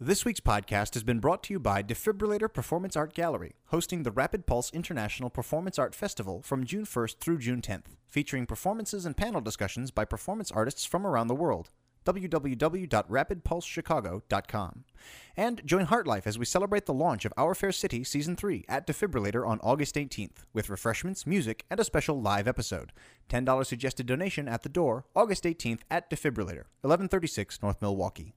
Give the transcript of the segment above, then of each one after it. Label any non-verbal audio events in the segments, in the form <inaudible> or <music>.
This week's podcast has been brought to you by Defibrillator Performance Art Gallery, hosting the Rapid Pulse International Performance Art Festival from June 1st through June 10th, featuring performances and panel discussions by performance artists from around the world. www.rapidpulsechicago.com. And join Heartlife as we celebrate the launch of Our Fair City Season 3 at Defibrillator on August 18th, with refreshments, music, and a special live episode. $10 suggested donation at the door, August 18th at Defibrillator, 1136 North Milwaukee.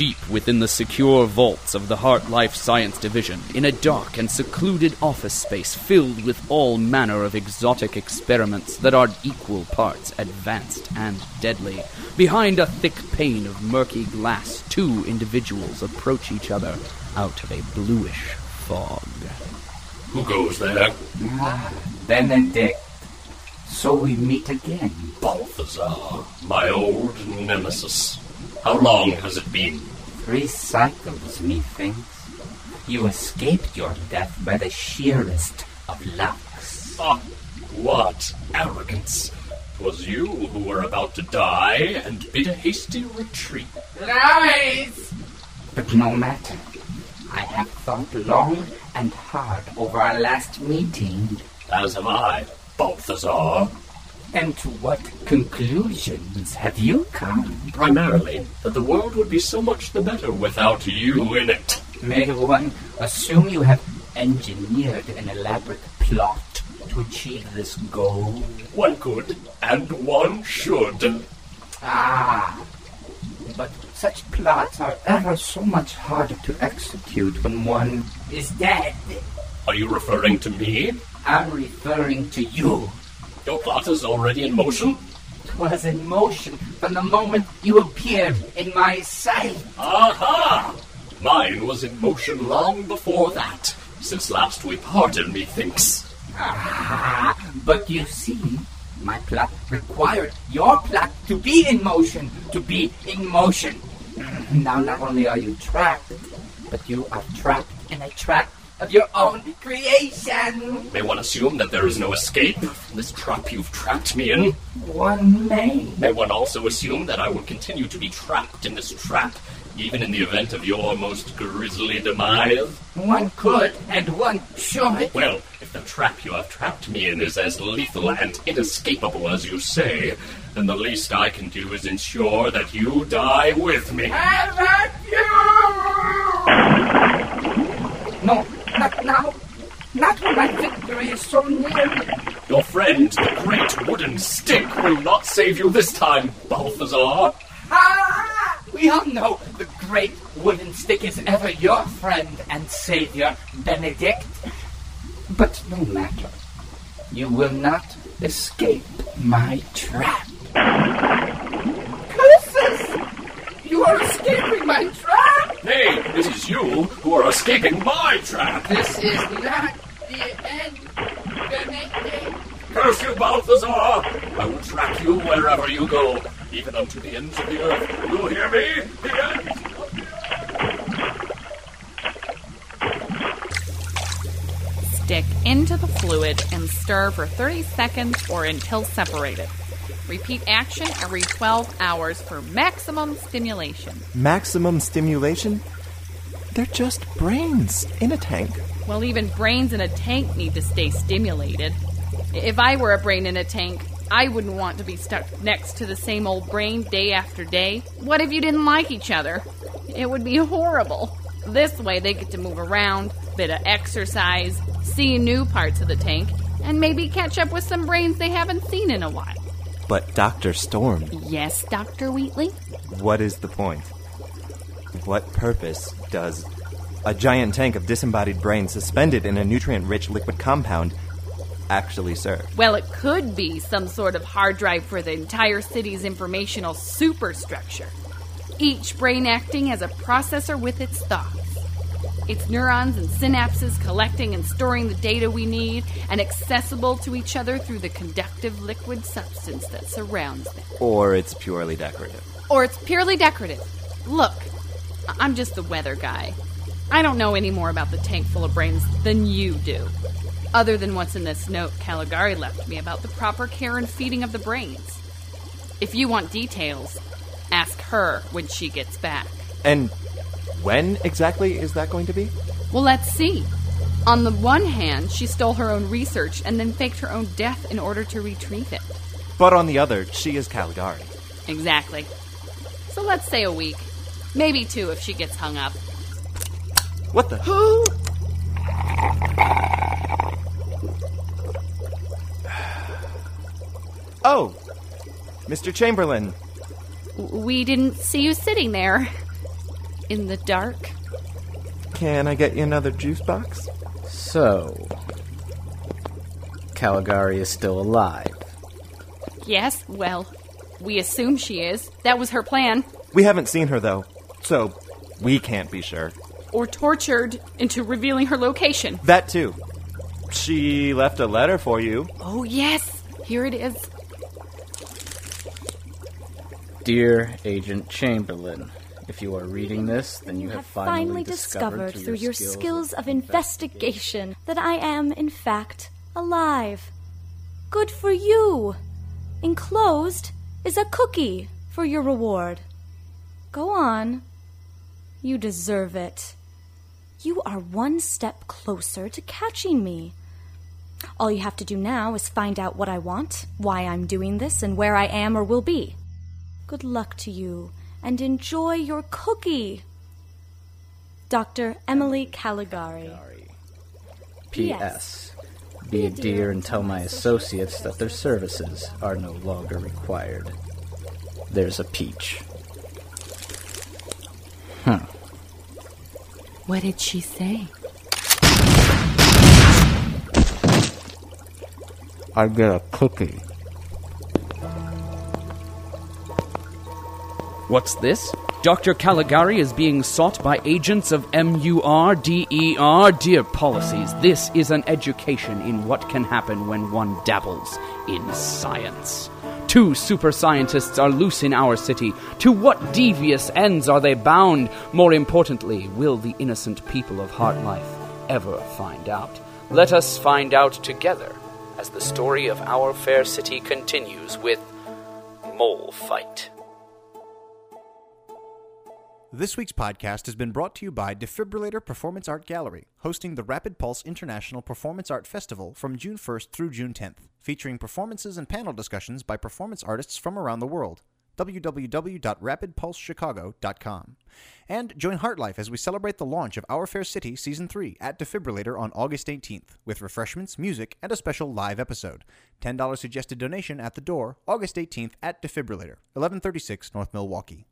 Deep within the secure vaults of the Heart Life Science Division, in a dark and secluded office space filled with all manner of exotic experiments that are equal parts advanced and deadly, behind a thick pane of murky glass, two individuals approach each other out of a bluish fog. Who goes there? Ah, Benedict. So we meet again. Balthazar, my old nemesis. How long has it been? Three cycles, methinks. You escaped your death by the sheerest of lucks. Ah, what arrogance! 'Twas you who were about to die and bid a hasty retreat. Lies! But no matter. I have thought long and hard over our last meeting. As have I, Balthazar. And to what conclusions have you come? Primarily, that the world would be so much the better without you in it. May one assume you have engineered an elaborate plot to achieve this goal? One could, and one should. Ah, but such plots are ever so much harder to execute when one is dead. Are you referring to me? I'm referring to you. Your plot is already in motion? Was in motion from the moment you appeared in my sight. Aha! Mine was in motion long before that, since last we parted, methinks. Ah, but you see, my plot required your plot to be in motion, to be in motion. Now, not only are you trapped, but you are trapped in a trap of your own creation. May one assume that there is no escape from this trap you've trapped me in? One may. May one also assume that I will continue to be trapped in this trap, even in the event of your most grisly demise? One could and one should. Well, if the trap you have trapped me in is as lethal and inescapable as you say, then the least I can do is ensure that you die with me. I love you! No, not now. Not when my victory is so near. Your friend, the great wooden stick, will not save you this time, Balthazar. Ah! We all know the great wooden stick is ever your friend and savior, Benedict. But no matter. You will not escape my trap. Curses! You are escaping my trap! Nay, it is you who are escaping my trap. This is not the end, Benedict. Curse you, Balthazar! I will track you wherever you go, even unto the ends of the earth. You hear me? The end! Stick into the fluid and stir for 30 seconds or until separated. Repeat action every 12 hours for maximum stimulation. Maximum stimulation? They're just brains in a tank. Well, even brains in a tank need to stay stimulated. If I were a brain in a tank, I wouldn't want to be stuck next to the same old brain day after day. What if you didn't like each other? It would be <laughs> horrible. This way, they get to move around, bit of exercise, see new parts of the tank, and maybe catch up with some brains they haven't seen in a while. But Dr. Storm, Yes, Dr. Wheatley? what is the point? What purpose does a giant tank of disembodied brains suspended in a nutrient rich liquid compound actually serve? Well, it could be some sort of hard drive for the entire city's informational superstructure. Each brain acting as a processor with its thoughts. Its neurons and synapses collecting and storing the data we need and accessible to each other through the conductive liquid substance that surrounds them. Or it's purely decorative. Or it's purely decorative. Look, I'm just the weather guy. I don't know any more about the tank full of brains than you do. Other than what's in this note Caligari left me about the proper care and feeding of the brains. If you want details, ask her when she gets back. And when exactly is that going to be? Well, let's see. On the one hand, she stole her own research and then faked her own death in order to retrieve it. But on the other, she is Caligari. Exactly. So let's say a week. Maybe two if she gets hung up. What the? Who? oh, Mr. Chamberlain. We didn't see you sitting there. In the dark. Can I get you another juice box? So. Caligari is still alive. Yes, well, we assume she is. That was her plan. We haven't seen her, though, so we can't be sure. Or tortured into revealing her location. That too. She left a letter for you. Oh, yes. Here it is. Dear Agent Chamberlain, if you are reading this, then you, You have, have finally discovered through your skills of investigation that I am, in fact, alive. Good for you! Enclosed is a cookie for your reward. Go on. You deserve it. You are one step closer to catching me. All you have to do now is find out what I want, why I'm doing this, and where I am or will be. Good luck to you, and enjoy your cookie. Dr. Emily Caligari. P.S. Be a dear and tell my associates that their services are no longer required. There's a peach. What did she say? I get a cookie. What's this? Dr. Caligari is being sought by agents of MURDER. Dear policies, this is an education in what can happen when one dabbles in science. Two super scientists are loose in our city. To what devious ends are they bound? More importantly, will the innocent people of Heartlife ever find out? Let us find out together as the story of our fair city continues with Mole Fight. This week's podcast has been brought to you by Defibrillator Performance Art Gallery, hosting the Rapid Pulse International Performance Art Festival from June 1st through June 10th, featuring performances and panel discussions by performance artists from around the world. www.rapidpulsechicago.com. And join Heartlife as we celebrate the launch of Our Fair City Season 3 at Defibrillator on August 18th, with refreshments, music, and a special live episode. $10 suggested donation at the door, August 18th at Defibrillator, 1136 North Milwaukee.